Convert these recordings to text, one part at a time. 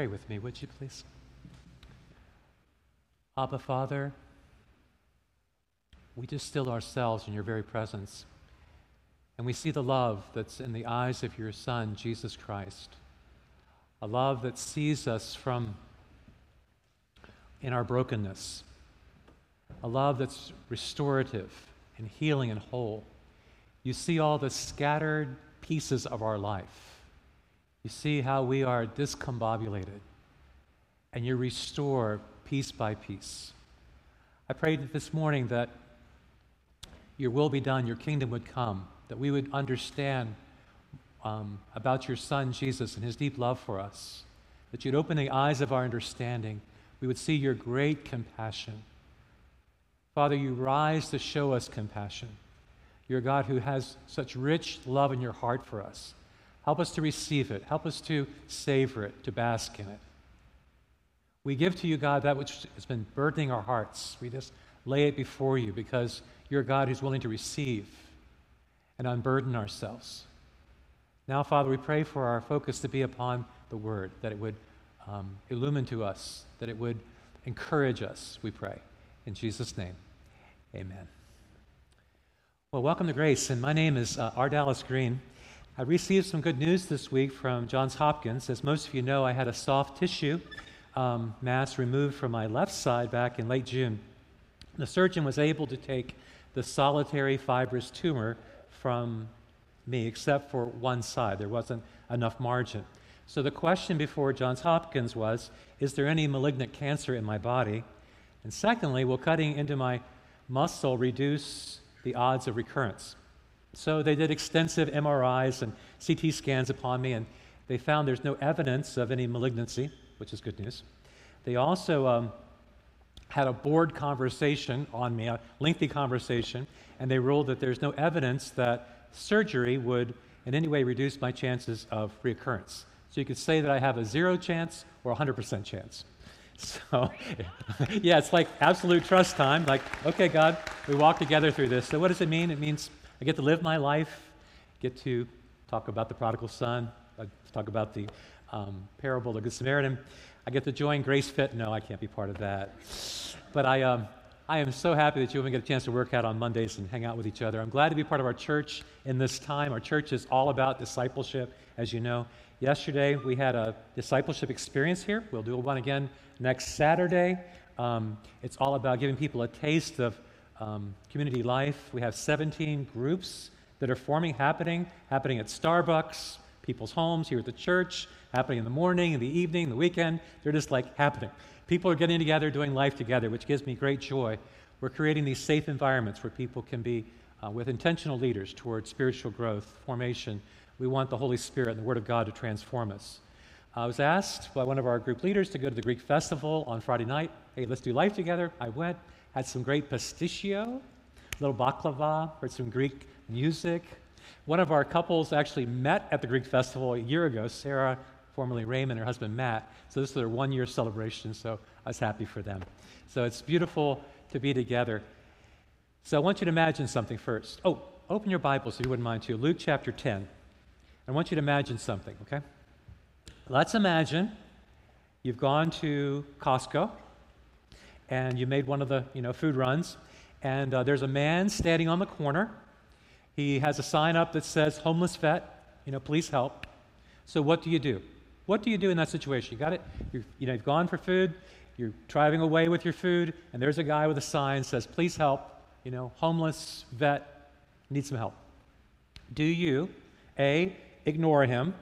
Pray with me, would you please? Abba, Father, we distill ourselves in your very presence. And we see the love that's in the eyes of your Son, Jesus Christ. A love that sees us from in our brokenness. A love that's restorative and healing and whole. You see all the scattered pieces of our life. You see how we are discombobulated. And you restore piece by piece. I prayed this morning that your will be done, your kingdom would come that we would understand um, about your Son, Jesus, and his deep love for us, that you'd open the eyes of our understanding. We would see your great compassion. Father, you rise to show us compassion. You're a God who has such rich love in your heart for us. Help us to receive it. Help us to savor it, to bask in it. We give to you, God, that which has been burdening our hearts. We just lay it before you because you're a God who's willing to receive and unburden ourselves. Now, Father, we pray for our focus to be upon the Word, that it would um, illumine to us, that it would encourage us, we pray. In Jesus' name, amen. Well, welcome to Grace, and my name is uh, Ardalis Green. I received some good news this week from Johns Hopkins. As most of you know, I had a soft tissue um, mass removed from my left side back in late June. The surgeon was able to take the solitary fibrous tumor from me except for one side. There wasn't enough margin. So the question before Johns Hopkins was Is there any malignant cancer in my body? And secondly, will cutting into my muscle reduce the odds of recurrence? So they did extensive MRIs and CT scans upon me, and they found there's no evidence of any malignancy, which is good news. They also um, had a board conversation on me, a lengthy conversation, and they ruled that there's no evidence that surgery would in any way reduce my chances of reoccurrence. So you could say that I have a zero chance or a 100% chance. So, yeah, it's like absolute trust time. Like, okay, God, we walk together through this. So, what does it mean? It means I get to live my life, get to talk about the prodigal son, I talk about the um, parable of the Good Samaritan. I get to join Grace Fit. No, I can't be part of that. But I, um, I am so happy that you even get a chance to work out on Mondays and hang out with each other. I'm glad to be part of our church in this time. Our church is all about discipleship, as you know. Yesterday, we had a discipleship experience here. We'll do one again next Saturday. Um, it's all about giving people a taste of um, community life. We have 17 groups that are forming, happening, happening at Starbucks, people's homes, here at the church, happening in the morning, in the evening, the weekend. They're just like happening. People are getting together, doing life together, which gives me great joy. We're creating these safe environments where people can be uh, with intentional leaders towards spiritual growth, formation. We want the Holy Spirit and the Word of God to transform us. I was asked by one of our group leaders to go to the Greek festival on Friday night. Hey, let's do life together. I went, had some great pasticcio, little baklava, heard some Greek music. One of our couples actually met at the Greek festival a year ago, Sarah formerly Raymond, her husband Matt. So this is their one year celebration, so I was happy for them. So it's beautiful to be together. So I want you to imagine something first. Oh, open your Bibles if you wouldn't mind to Luke chapter 10. I want you to imagine something, okay? Let's imagine you've gone to Costco and you made one of the you know food runs, and uh, there's a man standing on the corner. He has a sign up that says "Homeless Vet," you know, please help. So what do you do? What do you do in that situation? You got it? You're, you know, you've gone for food, you're driving away with your food, and there's a guy with a sign says, please help, you know, homeless vet, needs some help. Do you, A, ignore him,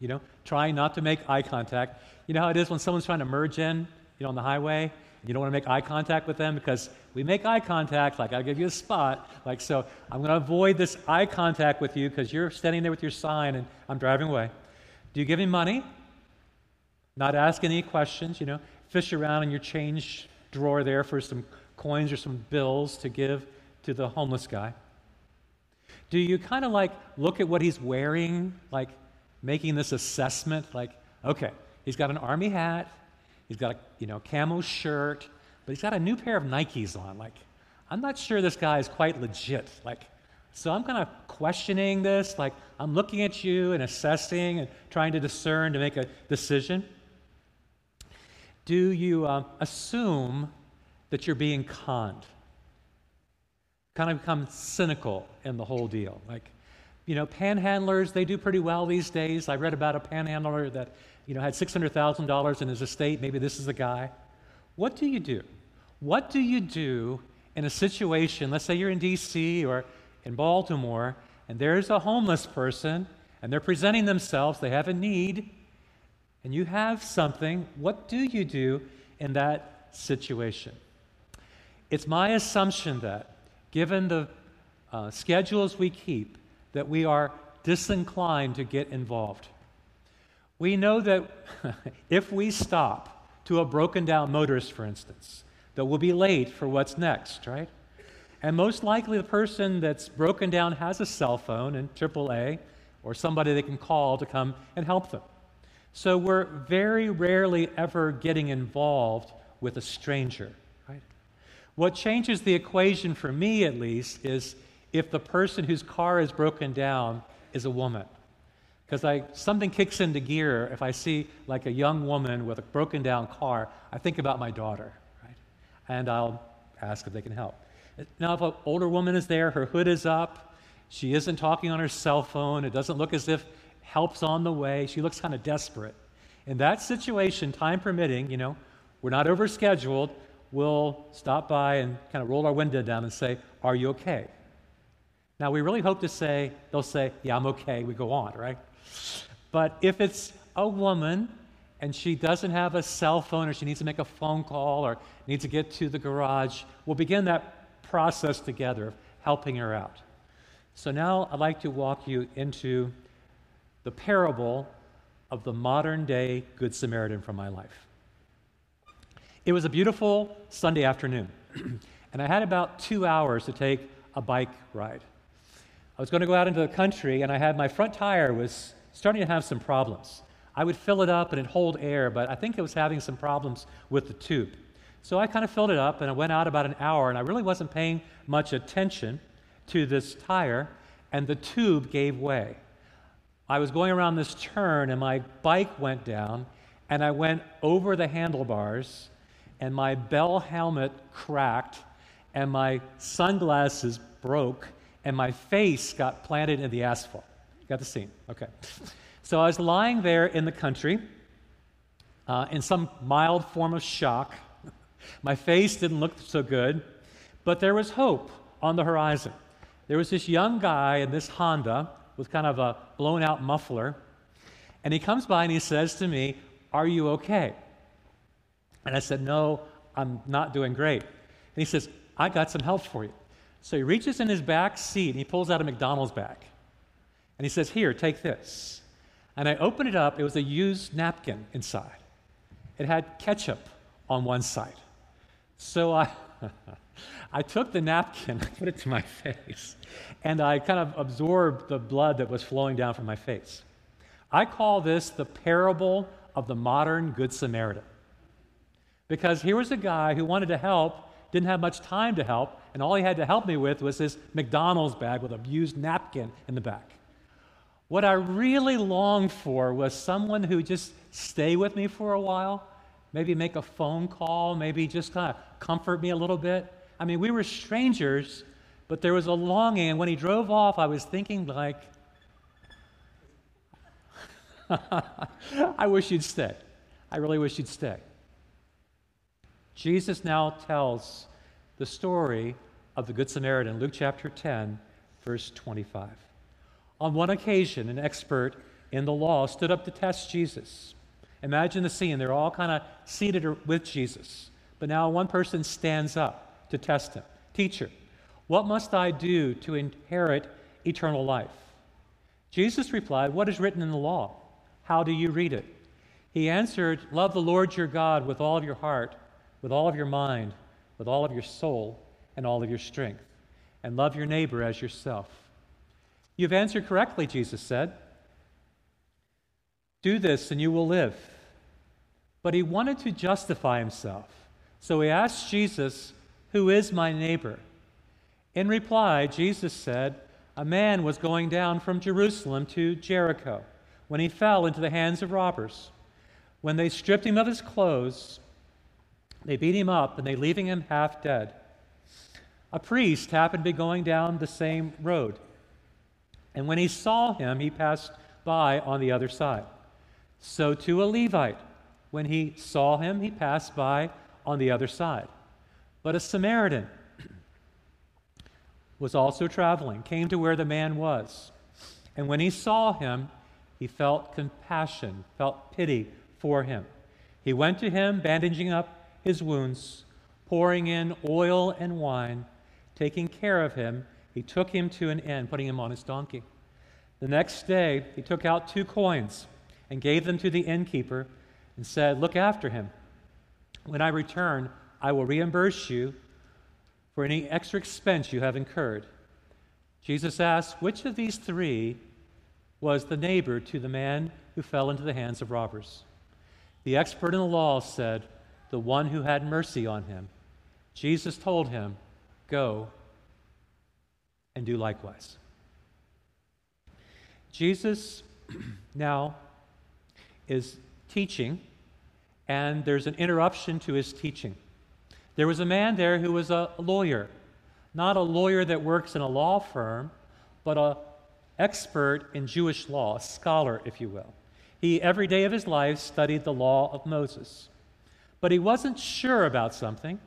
you know, trying not to make eye contact? You know how it is when someone's trying to merge in, you know, on the highway? You don't want to make eye contact with them because we make eye contact, like I'll give you a spot. Like, so I'm going to avoid this eye contact with you because you're standing there with your sign and I'm driving away. Do you give him money? Not ask any questions, you know, fish around in your change drawer there for some coins or some bills to give to the homeless guy? Do you kind of like look at what he's wearing, like making this assessment, like, okay, he's got an army hat, he's got a you know camo shirt, but he's got a new pair of Nikes on. Like, I'm not sure this guy is quite legit. Like, so I'm kind of questioning this, like I'm looking at you and assessing and trying to discern to make a decision. Do you uh, assume that you're being conned? Kind of become cynical in the whole deal. Like, you know, panhandlers, they do pretty well these days. I read about a panhandler that, you know, had $600,000 in his estate. Maybe this is the guy. What do you do? What do you do in a situation, let's say you're in D.C. or in Baltimore, and there's a homeless person, and they're presenting themselves, they have a need, and you have something. What do you do in that situation? It's my assumption that, given the uh, schedules we keep, that we are disinclined to get involved. We know that if we stop to a broken down motorist, for instance, that we'll be late for what's next, right? And most likely the person that's broken down has a cell phone and AAA or somebody they can call to come and help them. So we're very rarely ever getting involved with a stranger, right? What changes the equation for me at least is if the person whose car is broken down is a woman. Because I something kicks into gear if I see like a young woman with a broken down car, I think about my daughter, right? And I'll ask if they can help. Now, if an older woman is there, her hood is up, she isn't talking on her cell phone, it doesn't look as if help's on the way, she looks kind of desperate. In that situation, time permitting, you know, we're not overscheduled, we'll stop by and kind of roll our window down and say, Are you okay? Now, we really hope to say, they'll say, Yeah, I'm okay, we go on, right? But if it's a woman and she doesn't have a cell phone or she needs to make a phone call or needs to get to the garage, we'll begin that process together, of helping her out. So now I'd like to walk you into the parable of the modern day Good Samaritan from my life. It was a beautiful Sunday afternoon, and I had about two hours to take a bike ride. I was going to go out into the country, and I had my front tire was starting to have some problems. I would fill it up and it'd hold air, but I think it was having some problems with the tube. So I kind of filled it up and I went out about an hour and I really wasn't paying much attention to this tire and the tube gave way. I was going around this turn and my bike went down and I went over the handlebars and my bell helmet cracked and my sunglasses broke and my face got planted in the asphalt. got the scene? Okay. So I was lying there in the country uh, in some mild form of shock my face didn't look so good, but there was hope on the horizon. There was this young guy in this Honda with kind of a blown out muffler, and he comes by and he says to me, Are you okay? And I said, No, I'm not doing great. And he says, I got some help for you. So he reaches in his back seat and he pulls out a McDonald's bag. And he says, Here, take this. And I opened it up. It was a used napkin inside. It had ketchup on one side. So I, I took the napkin, I put it to my face, and I kind of absorbed the blood that was flowing down from my face. I call this the parable of the modern Good Samaritan. Because here was a guy who wanted to help, didn't have much time to help, and all he had to help me with was this McDonald's bag with a used napkin in the back. What I really longed for was someone who just stay with me for a while, maybe make a phone call, maybe just kind of comfort me a little bit. I mean, we were strangers, but there was a longing. And when he drove off, I was thinking, like, I wish you'd stay. I really wish you'd stay. Jesus now tells the story of the Good Samaritan, Luke chapter 10, verse 25. On one occasion, an expert in the law stood up to test Jesus. Imagine the scene. They're all kind of seated with Jesus. But now one person stands up to test him. Teacher, what must I do to inherit eternal life? Jesus replied, What is written in the law? How do you read it? He answered, Love the Lord your God with all of your heart, with all of your mind, with all of your soul, and all of your strength, and love your neighbor as yourself. You've answered correctly, Jesus said. Do this and you will live. But he wanted to justify himself. So he asked Jesus, Who is my neighbor? In reply, Jesus said, A man was going down from Jerusalem to Jericho when he fell into the hands of robbers. When they stripped him of his clothes They beat him up and they leaving him half dead. A priest happened to be going down the same road. And when he saw him, he passed by on the other side. So to a Levite, when he saw him, he passed by on the other side. But a Samaritan was also traveling, came to where the man was. And when he saw him, he felt compassion, felt pity for him. He went to him, bandaging up his wounds, pouring in oil and wine, taking care of him. He took him to an inn, putting him on his donkey. The next day, he took out two coins and gave them to the innkeeper and said, Look after him. When I return, I will reimburse you for any extra expense you have incurred. Jesus asked, Which of these three was the neighbor to the man who fell into the hands of robbers? The expert in the law said, The one who had mercy on him. Jesus told him, Go and do likewise. Jesus now is teaching, and there's an interruption to his teaching. There was a man there who was a lawyer, not a lawyer that works in a law firm, but an expert in Jewish law, a scholar, if you will. He, every day of his life, studied the law of Moses. But he wasn't sure about something.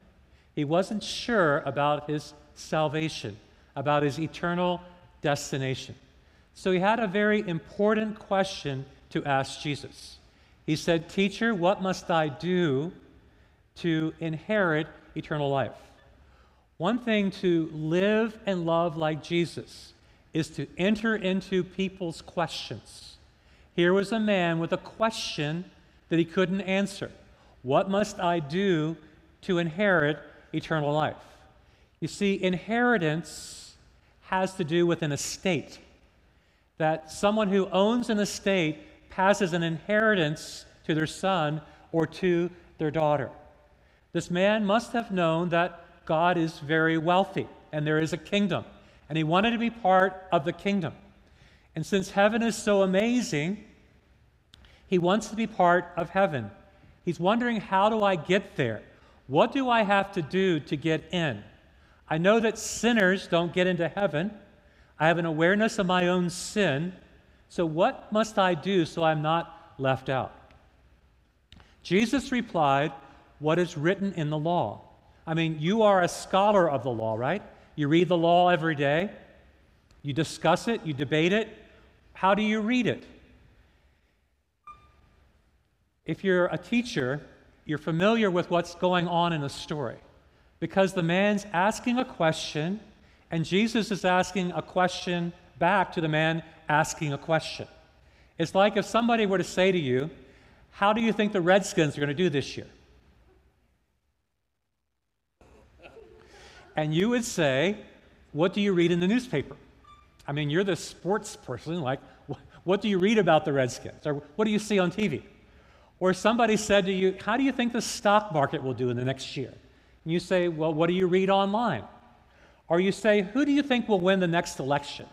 He wasn't sure about his salvation, about his eternal destination. So he had a very important question to ask Jesus. He said, Teacher, what must I do to inherit eternal life? One thing to live and love like Jesus is to enter into people's questions. Here was a man with a question that he couldn't answer What must I do to inherit eternal life? You see, inheritance has to do with an estate that someone who owns an estate passes an inheritance to their son or to their daughter. This man must have known that God is very wealthy and there is a kingdom, and he wanted to be part of the kingdom. And since heaven is so amazing, he wants to be part of heaven. He's wondering, how do I get there? What do I have to do to get in? I know that sinners don't get into heaven. I have an awareness of my own sin. So, what must I do so I'm not left out? Jesus replied, What is written in the law? I mean, you are a scholar of the law, right? You read the law every day, you discuss it, you debate it. How do you read it? If you're a teacher, you're familiar with what's going on in a story because the man's asking a question and Jesus is asking a question back to the man asking a question. It's like if somebody were to say to you, How do you think the Redskins are going to do this year? And you would say, What do you read in the newspaper? I mean, you're the sports person. Like, what do you read about the Redskins? Or what do you see on TV? Or somebody said to you, How do you think the stock market will do in the next year? And you say, Well, what do you read online? Or you say, Who do you think will win the next election?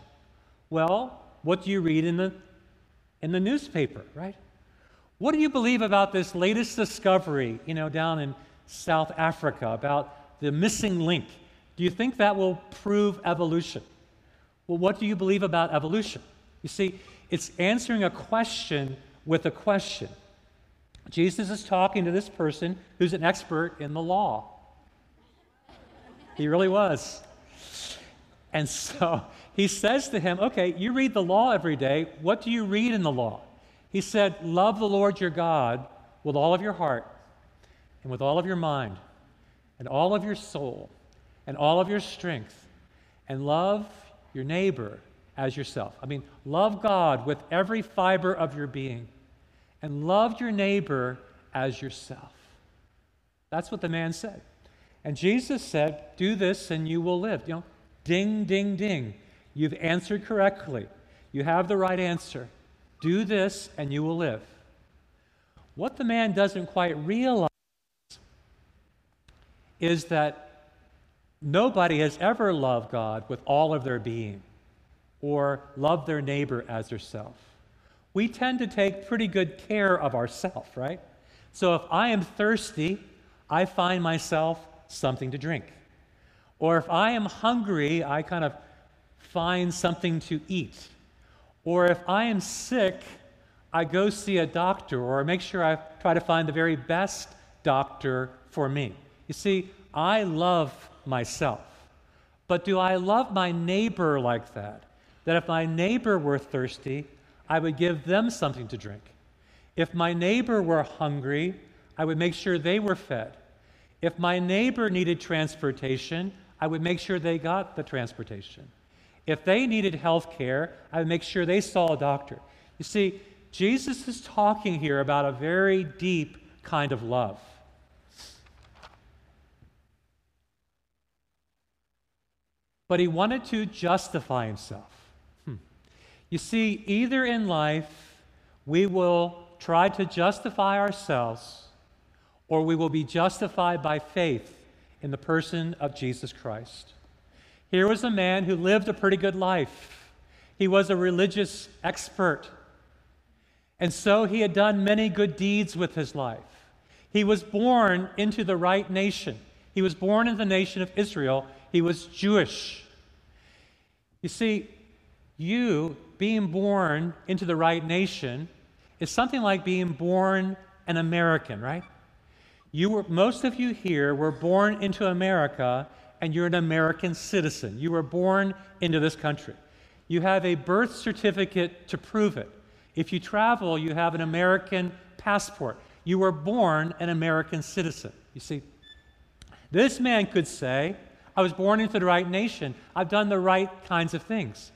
Well, what do you read in the, in the newspaper, right? What do you believe about this latest discovery, you know, down in South Africa about the missing link? Do you think that will prove evolution? Well, what do you believe about evolution? You see, it's answering a question with a question. Jesus is talking to this person who's an expert in the law. He really was. And so he says to him, Okay, you read the law every day. What do you read in the law? He said, Love the Lord your God with all of your heart, and with all of your mind, and all of your soul, and all of your strength, and love your neighbor as yourself. I mean, love God with every fiber of your being, and love your neighbor as yourself. That's what the man said. And Jesus said, Do this and you will live. You know, Ding, ding, ding. You've answered correctly. You have the right answer. Do this and you will live. What the man doesn't quite realize is that nobody has ever loved God with all of their being or loved their neighbor as herself. We tend to take pretty good care of ourselves, right? So if I am thirsty, I find myself something to drink. Or if I am hungry, I kind of find something to eat. Or if I am sick, I go see a doctor or make sure I try to find the very best doctor for me. You see, I love myself. But do I love my neighbor like that? That if my neighbor were thirsty, I would give them something to drink. If my neighbor were hungry, I would make sure they were fed. If my neighbor needed transportation, I would make sure they got the transportation. If they needed health care, I would make sure they saw a doctor. You see, Jesus is talking here about a very deep kind of love. But he wanted to justify himself. You see, either in life we will try to justify ourselves or we will be justified by faith in the person of Jesus Christ. Here was a man who lived a pretty good life. He was a religious expert. And so he had done many good deeds with his life. He was born into the right nation. He was born in the nation of Israel. He was Jewish. You see, you being born into the right nation is something like being born an American, right? You were, most of you here were born into America and you're an American citizen. You were born into this country. You have a birth certificate to prove it. If you travel, you have an American passport. You were born an American citizen. You see, this man could say, I was born into the right nation. I've done the right kinds of things.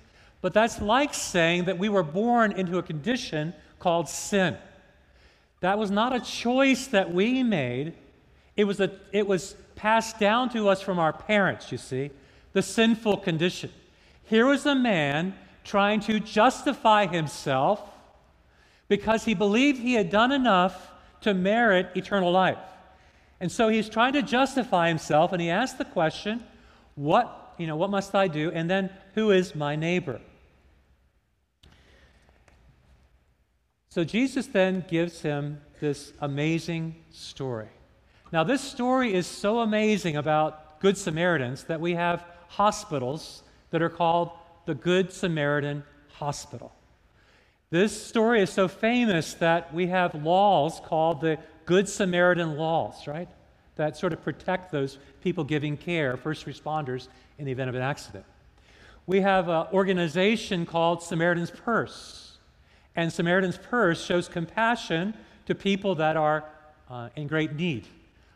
But that's like saying that we were born into a condition called sin. That was not a choice that we made. It was, a, it was passed down to us from our parents, you see, the sinful condition. Here was a man trying to justify himself because he believed he had done enough to merit eternal life. And so he's trying to justify himself, and he asked the question, What, you know, what must I do? And then, who is my neighbor? So Jesus then gives him this amazing story. Now, this story is so amazing about Good Samaritans that we have hospitals that are called the Good Samaritan Hospital. This story is so famous that we have laws called the Good Samaritan laws, right? That sort of protect those people giving care, first responders, in the event of an accident. We have an organization called Samaritan's Purse and Samaritan's Purse shows compassion to people that are uh, in great need.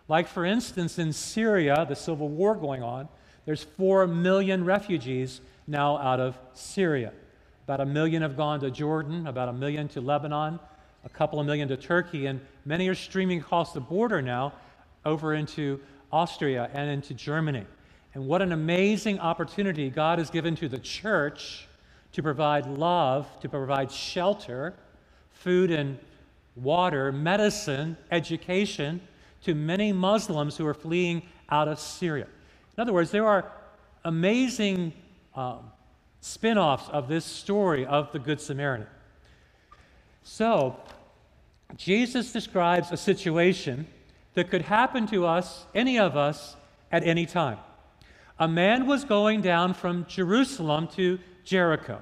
Like, for instance, in Syria, the civil war going on, there's 4 million refugees now out of Syria. About a million have gone to Jordan, about a million to Lebanon, a couple of million to Turkey, and many are streaming across the border now over into Austria and into Germany. And what an amazing opportunity God has given to the church to provide love, to provide shelter, food and water, medicine, education to many Muslims who are fleeing out of Syria. In other words, there are amazing um, spin offs of this story of the Good Samaritan. So, Jesus describes a situation that could happen to us, any of us, at any time. A man was going down from Jerusalem to Jericho.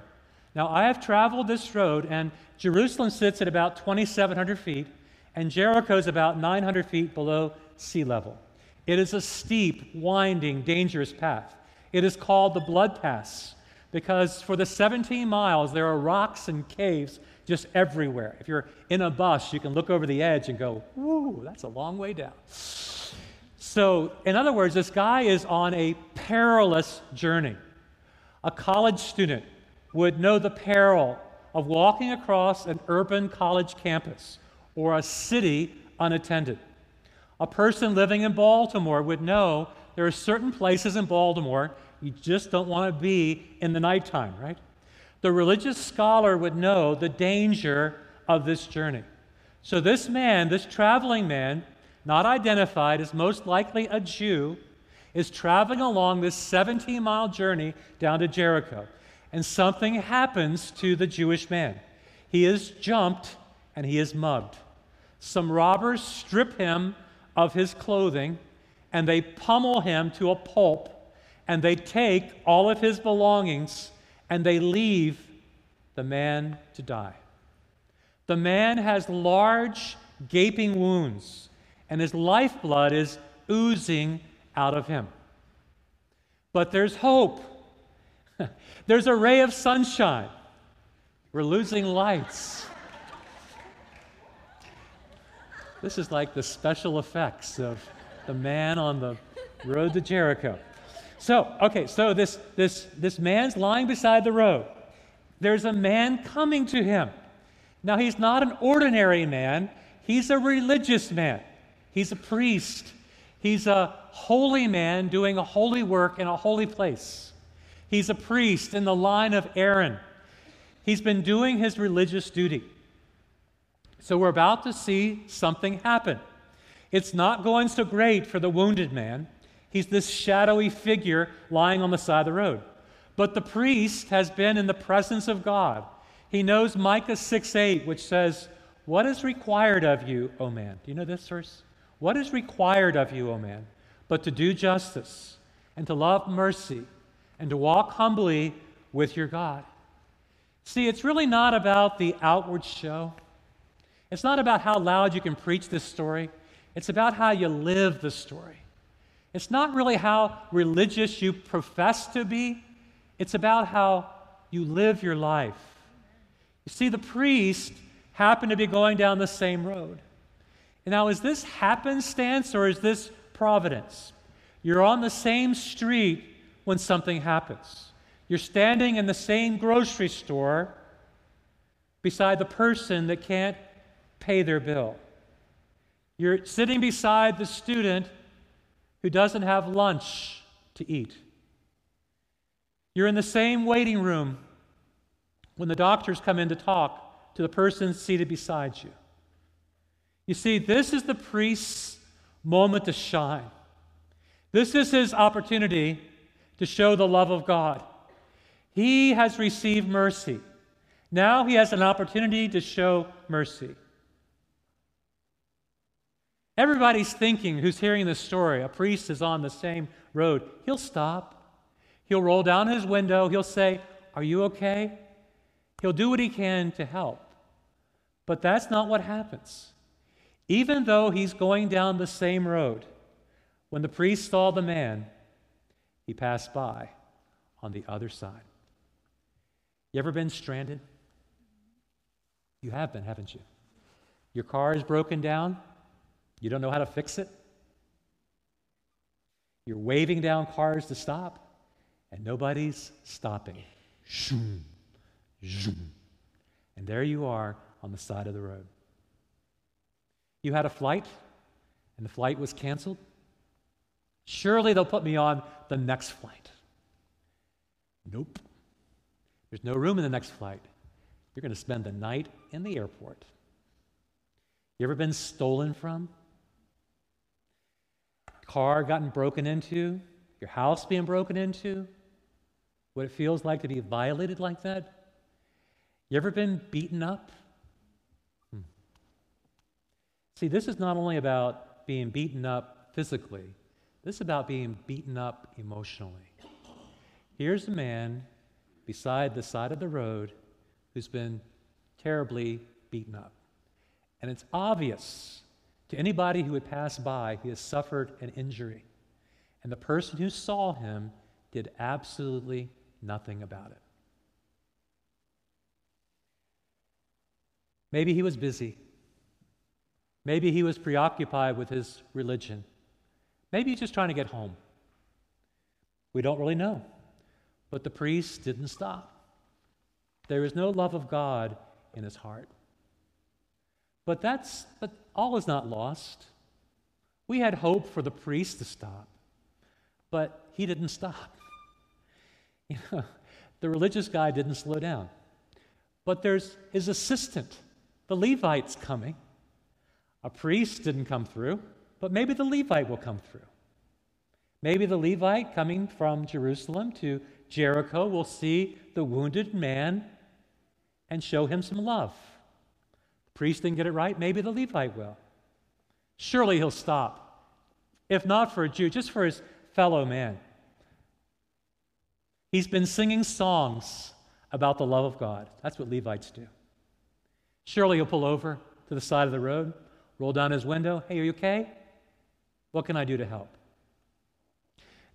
Now, I have traveled this road, and Jerusalem sits at about 2,700 feet, and Jericho is about 900 feet below sea level. It is a steep, winding, dangerous path. It is called the Blood Pass because for the 17 miles, there are rocks and caves just everywhere. If you're in a bus, you can look over the edge and go, Whoa, that's a long way down. So, in other words, this guy is on a perilous journey. A college student would know the peril of walking across an urban college campus or a city unattended. A person living in Baltimore would know there are certain places in Baltimore you just don't want to be in the nighttime, right? The religious scholar would know the danger of this journey. So, this man, this traveling man, not identified as most likely a Jew, is traveling along this 17 mile journey down to Jericho. And something happens to the Jewish man. He is jumped and he is mugged. Some robbers strip him of his clothing and they pummel him to a pulp and they take all of his belongings and they leave the man to die. The man has large, gaping wounds, and his lifeblood is oozing out of him. But there's hope. there's a ray of sunshine. We're losing lights. this is like the special effects of the man on the road to Jericho. So, okay, so this, this, this man's lying beside the road. There's a man coming to him. Now, he's not an ordinary man, he's a religious man. He's a priest. He's a holy man doing a holy work in a holy place. He's a priest in the line of Aaron. He's been doing his religious duty. So we're about to see something happen. It's not going so great for the wounded man. He's this shadowy figure lying on the side of the road. But the priest has been in the presence of God. He knows Micah 6 8, which says, What is required of you, O man? Do you know this verse? What is required of you, O man? But to do justice and to love mercy and to walk humbly with your God. See, it's really not about the outward show. It's not about how loud you can preach this story. It's about how you live the story. It's not really how religious you profess to be, it's about how you live your life. You see, the priest happened to be going down the same road. Now, is this happenstance or is this providence? You're on the same street when something happens. You're standing in the same grocery store beside the person that can't pay their bill. You're sitting beside the student who doesn't have lunch to eat. You're in the same waiting room when the doctors come in to talk to the person seated beside you. You see, this is the priest's moment to shine. This is his opportunity to show the love of God. He has received mercy. Now he has an opportunity to show mercy. Everybody's thinking who's hearing this story, a priest is on the same road. He'll stop. He'll roll down his window. He'll say, Are you okay? He'll do what he can to help. But that's not what happens. Even though he's going down the same road, when the priest saw the man, he passed by on the other side. You ever been stranded? You have been, haven't you? Your car is broken down. You don't know how to fix it? You're waving down cars to stop, and nobody's stopping. Zoom, zoom. And there you are on the side of the road. You had a flight, and the flight was canceled. Surely they'll put me on the next flight. Nope. There's no room in the next flight. You're going to spend the night in the airport. You ever been stolen from? car gotten broken into, your house being broken into, what it feels like to be violated like that? You ever been beaten up? See, this is not only about being beaten up physically, this is about being beaten up emotionally. Here's a man beside the side of the road who's been terribly beaten up. And it's obvious to anybody who would pass by, he has suffered an injury. And the person who saw him did absolutely nothing about it. Maybe he was busy. Maybe he was preoccupied with his religion. Maybe he's just trying to get home. We don't really know. But the priest didn't stop. There is no love of God in his heart. But that's but all is not lost. We had hope for the priest to stop, but he didn't stop. You know, the religious guy didn't slow down. But there's his assistant, the Levite's coming. A priest didn't come through, but maybe the Levite will come through. Maybe the Levite coming from Jerusalem to Jericho will see the wounded man and show him some love The priest didn't get it right, maybe the Levite will. Surely he'll stop if not for a Jew, just for his fellow man. He's been singing songs about the love of God. That's what Levites do. Surely he'll pull over to the side of the road, roll down his window. Hey, are you okay? What can I do to help?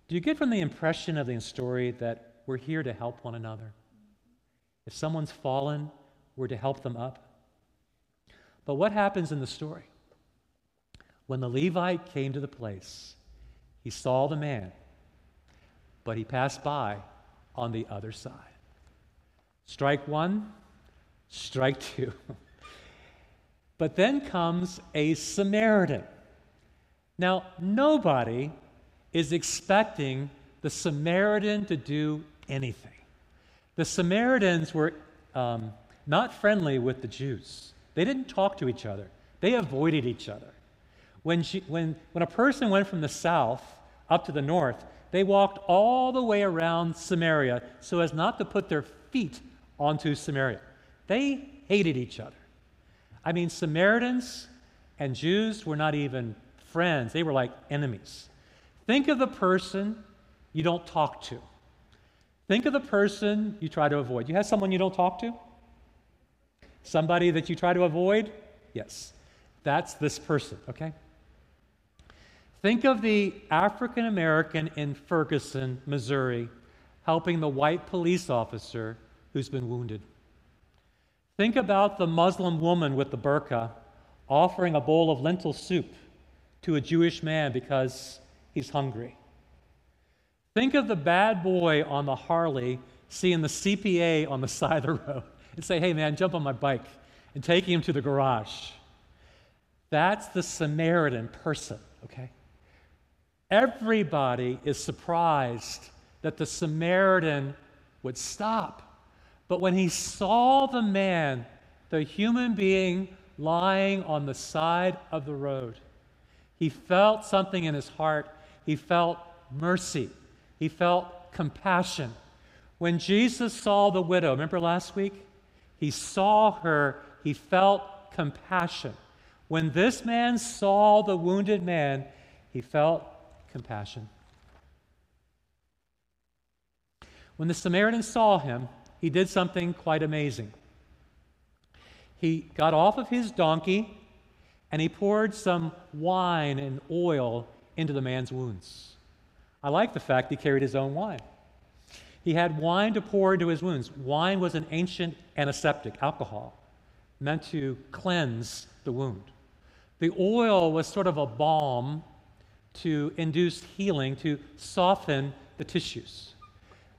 Do you get from the impression of the story that we're here to help one another? If someone's fallen, we're to help them up. But what happens in the story? When the Levite came to the place, he saw the man, but he passed by on the other side. Strike one, strike two. but then comes a Samaritan. Now, nobody is expecting the Samaritan to do anything. The Samaritans were um, not friendly with the Jews, they didn't talk to each other, they avoided each other. When, she, when, when a person went from the south up to the north, they walked all the way around Samaria so as not to put their feet onto Samaria. They hated each other. I mean, Samaritans and Jews were not even friends, they were like enemies. Think of the person you don't talk to. Think of the person you try to avoid. You have someone you don't talk to? Somebody that you try to avoid? Yes. That's this person, okay? Think of the African American in Ferguson, Missouri, helping the white police officer who's been wounded. Think about the Muslim woman with the burqa offering a bowl of lentil soup to a Jewish man because he's hungry. Think of the bad boy on the Harley seeing the CPA on the side of the road and say, hey man, jump on my bike, and taking him to the garage. That's the Samaritan person, okay? Everybody is surprised that the Samaritan would stop. But when he saw the man, the human being lying on the side of the road, he felt something in his heart. He felt mercy. He felt compassion. When Jesus saw the widow, remember last week? He saw her, he felt compassion. When this man saw the wounded man, he felt compassion. When the Samaritan saw him, he did something quite amazing. He got off of his donkey and he poured some wine and oil into the man's wounds. I like the fact he carried his own wine. He had wine to pour into his wounds. Wine was an ancient antiseptic, alcohol, meant to cleanse the wound. The oil was sort of a balm to induce healing, to soften the tissues.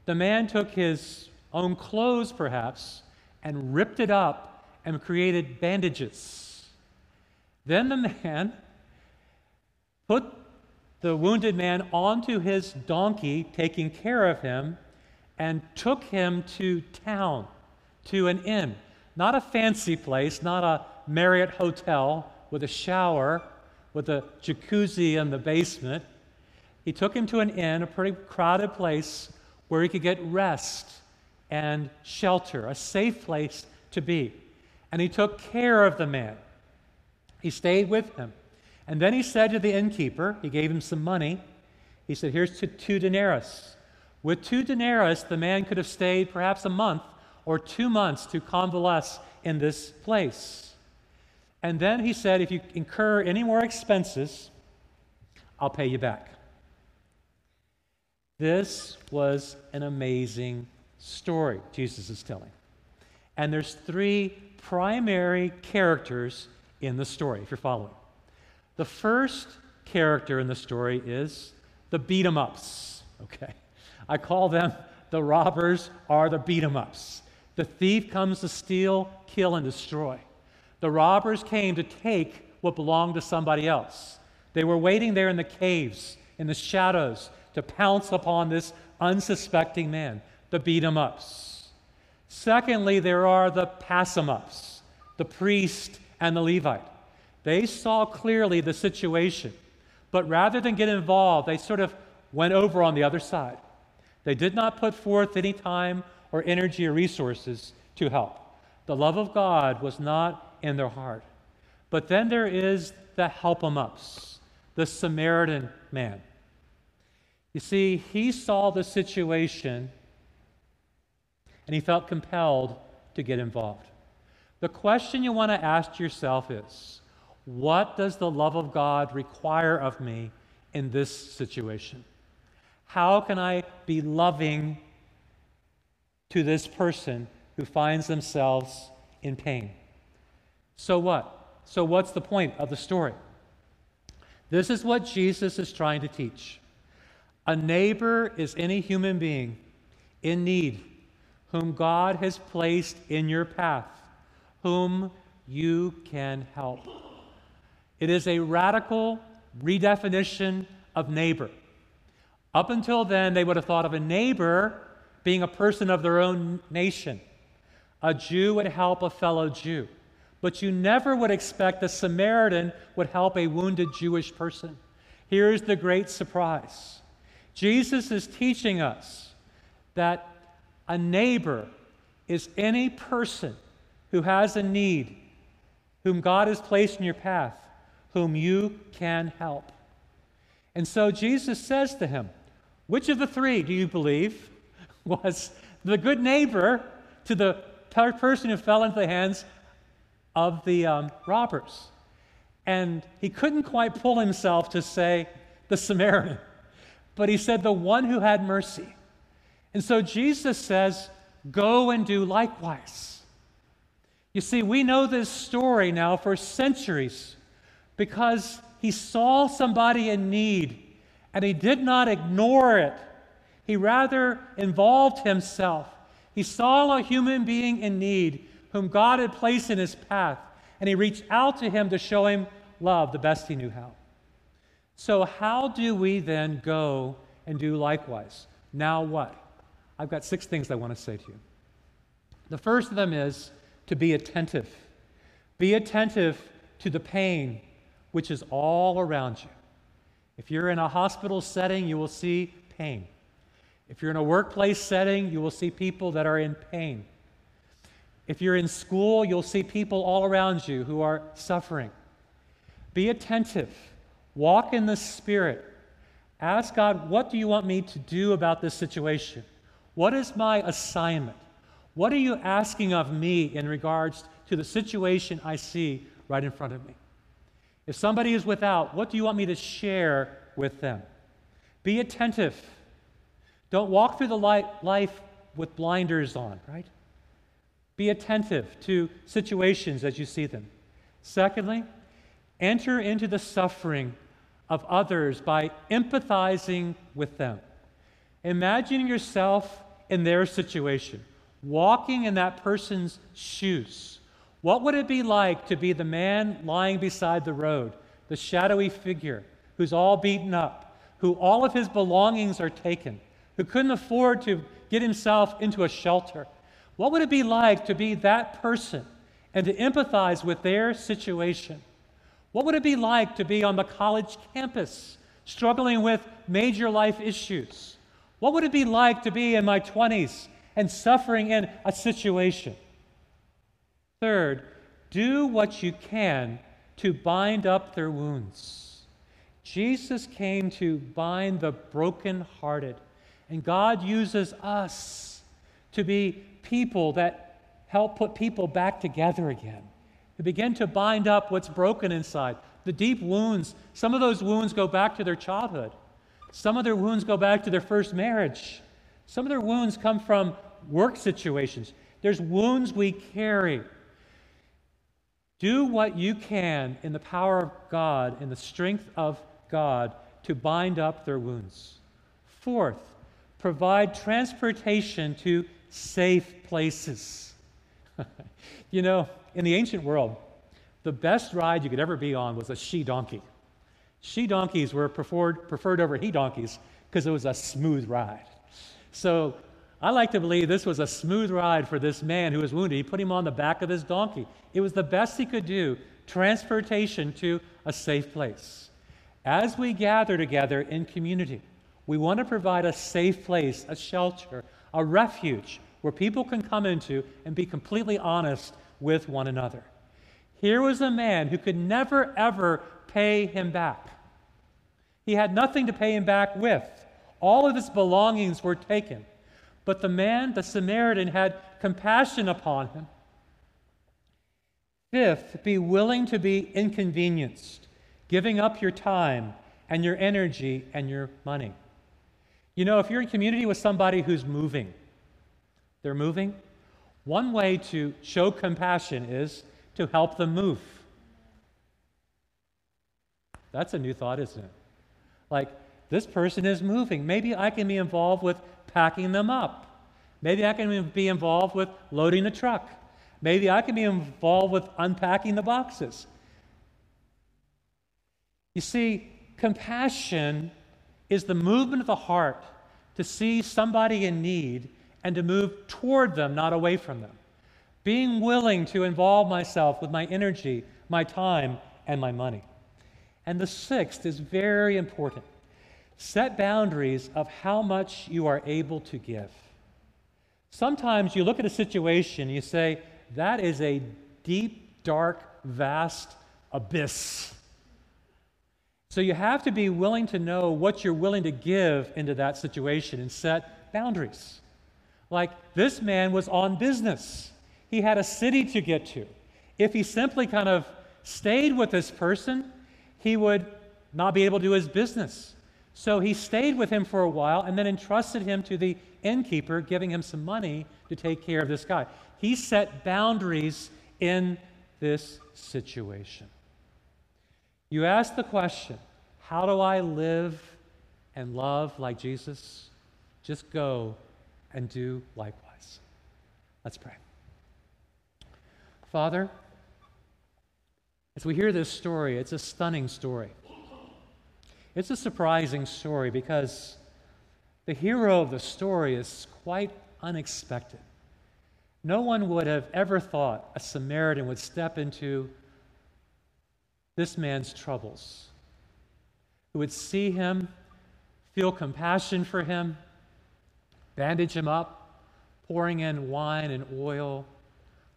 The man took his own clothes, perhaps, and ripped it up and created bandages. Then the man put the wounded man onto his donkey, taking care of him, and took him to town, to an inn. Not a fancy place, not a Marriott hotel with a shower with a jacuzzi in the basement. He took him to an inn, a pretty crowded place where he could get rest and shelter, a safe place to be. And he took care of the man. He stayed with him. And then he said to the innkeeper, he gave him some money. He said, Here's two denarius. With two denarius, the man could have stayed perhaps a month or two months to convalesce in this place. And then he said, if you incur any more expenses, I'll pay you back. This was an amazing story Jesus is telling. And there's three primary characters in the story, if you're following. The first character in the story is the beat 'em ups. Okay. I call them the robbers are the beat 'em ups. The thief comes to steal, kill, and destroy. The robbers came to take what belonged to somebody else. They were waiting there in the caves, in the shadows, to pounce upon this unsuspecting man, the beat 'em ups. Secondly, there are the pass 'em ups, the priest and the Levite. They saw clearly the situation, but rather than get involved, they sort of went over on the other side. They did not put forth any time or energy or resources to help. The love of God was not in their heart. But then there is the help em ups, the Samaritan man. You see, he saw the situation and he felt compelled to get involved. The question you want to ask yourself is what does the love of God require of me in this situation? How can I be loving to this person who finds themselves in pain? So what? So, what's the point of the story? This is what Jesus is trying to teach. A neighbor is any human being in need whom God has placed in your path, whom you can help. It is a radical redefinition of neighbor. Up until then, they would have thought of a neighbor being a person of their own nation. A Jew would help a fellow Jew. But you never would expect a Samaritan would help a wounded Jewish person. Here's the great surprise Jesus is teaching us that a neighbor is any person who has a need, whom God has placed in your path, whom you can help. And so Jesus says to him, Which of the three do you believe was the good neighbor to the person who fell into the hands of the um, robbers? And he couldn't quite pull himself to say the Samaritan, but he said the one who had mercy. And so Jesus says, Go and do likewise. You see, we know this story now for centuries because he saw somebody in need and he did not ignore it. He rather involved himself. He saw a human being in need whom God had placed in his path, and he reached out to him to show him love the best he knew how. So, how do we then go and do likewise? Now, what? I've got six things I want to say to you. The first of them is to be attentive. Be attentive to the pain which is all around you. If you're in a hospital setting, you will see pain. If you're in a workplace setting, you will see people that are in pain. If you're in school, you'll see people all around you who are suffering. Be attentive. Walk in the Spirit. Ask God, what do you want me to do about this situation? What is my assignment? What are you asking of me in regards to the situation I see right in front of me? If somebody is without, what do you want me to share with them? Be attentive. Don't walk through the life with blinders on, right? Be attentive to situations as you see them. Secondly, enter into the suffering of others by empathizing with them. Imagine yourself in their situation, walking in that person's shoes. What would it be like to be the man lying beside the road, the shadowy figure who's all beaten up, who all of his belongings are taken, who couldn't afford to get himself into a shelter? What would it be like to be that person and to empathize with their situation? What would it be like to be on the college campus struggling with major life issues? What would it be like to be in my 20s and suffering in a situation? Third, do what you can to bind up their wounds. Jesus came to bind the brokenhearted, and God uses us to be people that help put people back together again, to begin to bind up what's broken inside, the deep wounds. Some of those wounds go back to their childhood. Some of their wounds go back to their first marriage. Some of their wounds come from work situations. There's wounds we carry. Do what you can in the power of God, in the strength of God, to bind up their wounds. Fourth, provide transportation to safe places. you know, in the ancient world, the best ride you could ever be on was a she donkey. She donkeys were preferred, preferred over he donkeys because it was a smooth ride. So I like to believe this was a smooth ride for this man who was wounded. He put him on the back of his donkey. It was the best he could do transportation to a safe place. As we gather together in community, we want to provide a safe place, a shelter, a refuge where people can come into and be completely honest with one another. Here was a man who could never, ever pay him back. He had nothing to pay him back with. All of his belongings were taken. But the man, the Samaritan, had compassion upon him. Fifth, be willing to be inconvenienced, giving up your time and your energy and your money. You know, if you're in community with somebody who's moving, they're moving, one way to show compassion is to help them move. That's a new thought, isn't it? Like, this person is moving. Maybe I can be involved with packing them up. Maybe I can be involved with loading the truck. Maybe I can be involved with unpacking the boxes. You see, compassion is the movement of the heart to see somebody in need and to move toward them, not away from them. Being willing to involve myself with my energy, my time, and my money. And the sixth is very important set boundaries of how much you are able to give. Sometimes you look at a situation, you say, that is a deep, dark, vast abyss. So you have to be willing to know what you're willing to give into that situation and set boundaries. Like this man was on business, he had a city to get to. If he simply kind of stayed with this person, he would not be able to do his business. So he stayed with him for a while and then entrusted him to the innkeeper, giving him some money to take care of this guy. He set boundaries in this situation. You ask the question how do I live and love like Jesus? Just go and do likewise. Let's pray. Father, as we hear this story, it's a stunning story. It's a surprising story because the hero of the story is quite unexpected. No one would have ever thought a Samaritan would step into this man's troubles, who would see him, feel compassion for him, bandage him up, pouring in wine and oil,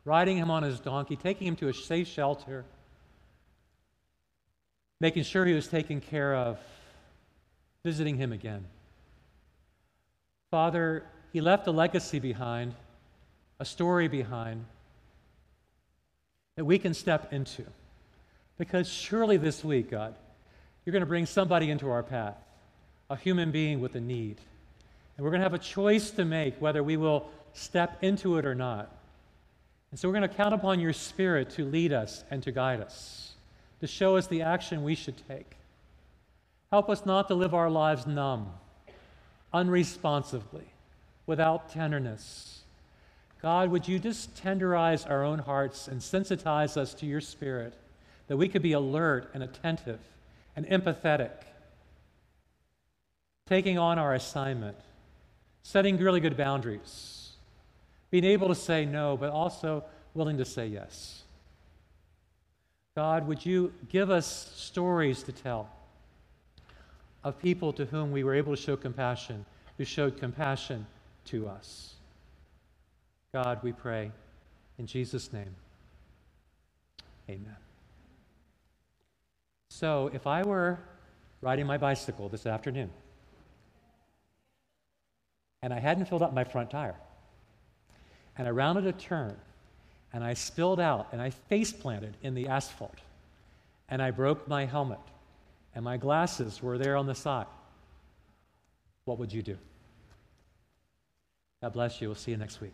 riding him on his donkey, taking him to a safe shelter, making sure he was taken care of, visiting him again. Father, he left a legacy behind a story behind that we can step into. Because surely this week, God, you're going to bring somebody into our path, a human being with a need. And we're going to have a choice to make whether we will step into it or not. And so we're going to count upon your Spirit to lead us and to guide us, to show us the action we should take. Help us not to live our lives numb, unresponsively, without tenderness God, would you just tenderize our own hearts and sensitize us to your spirit that we could be alert and attentive and empathetic, taking on our assignment, setting really good boundaries, being able to say no, but also willing to say yes. God, would you give us stories to tell of people to whom we were able to show compassion, who showed compassion to us? God, we pray. In Jesus' name, amen. So, if I were riding my bicycle this afternoon and I hadn't filled up my front tire, and I rounded a turn and I spilled out and I face planted in the asphalt and I broke my helmet and my glasses were there on the side, what would you do? God bless you. We'll see you next week.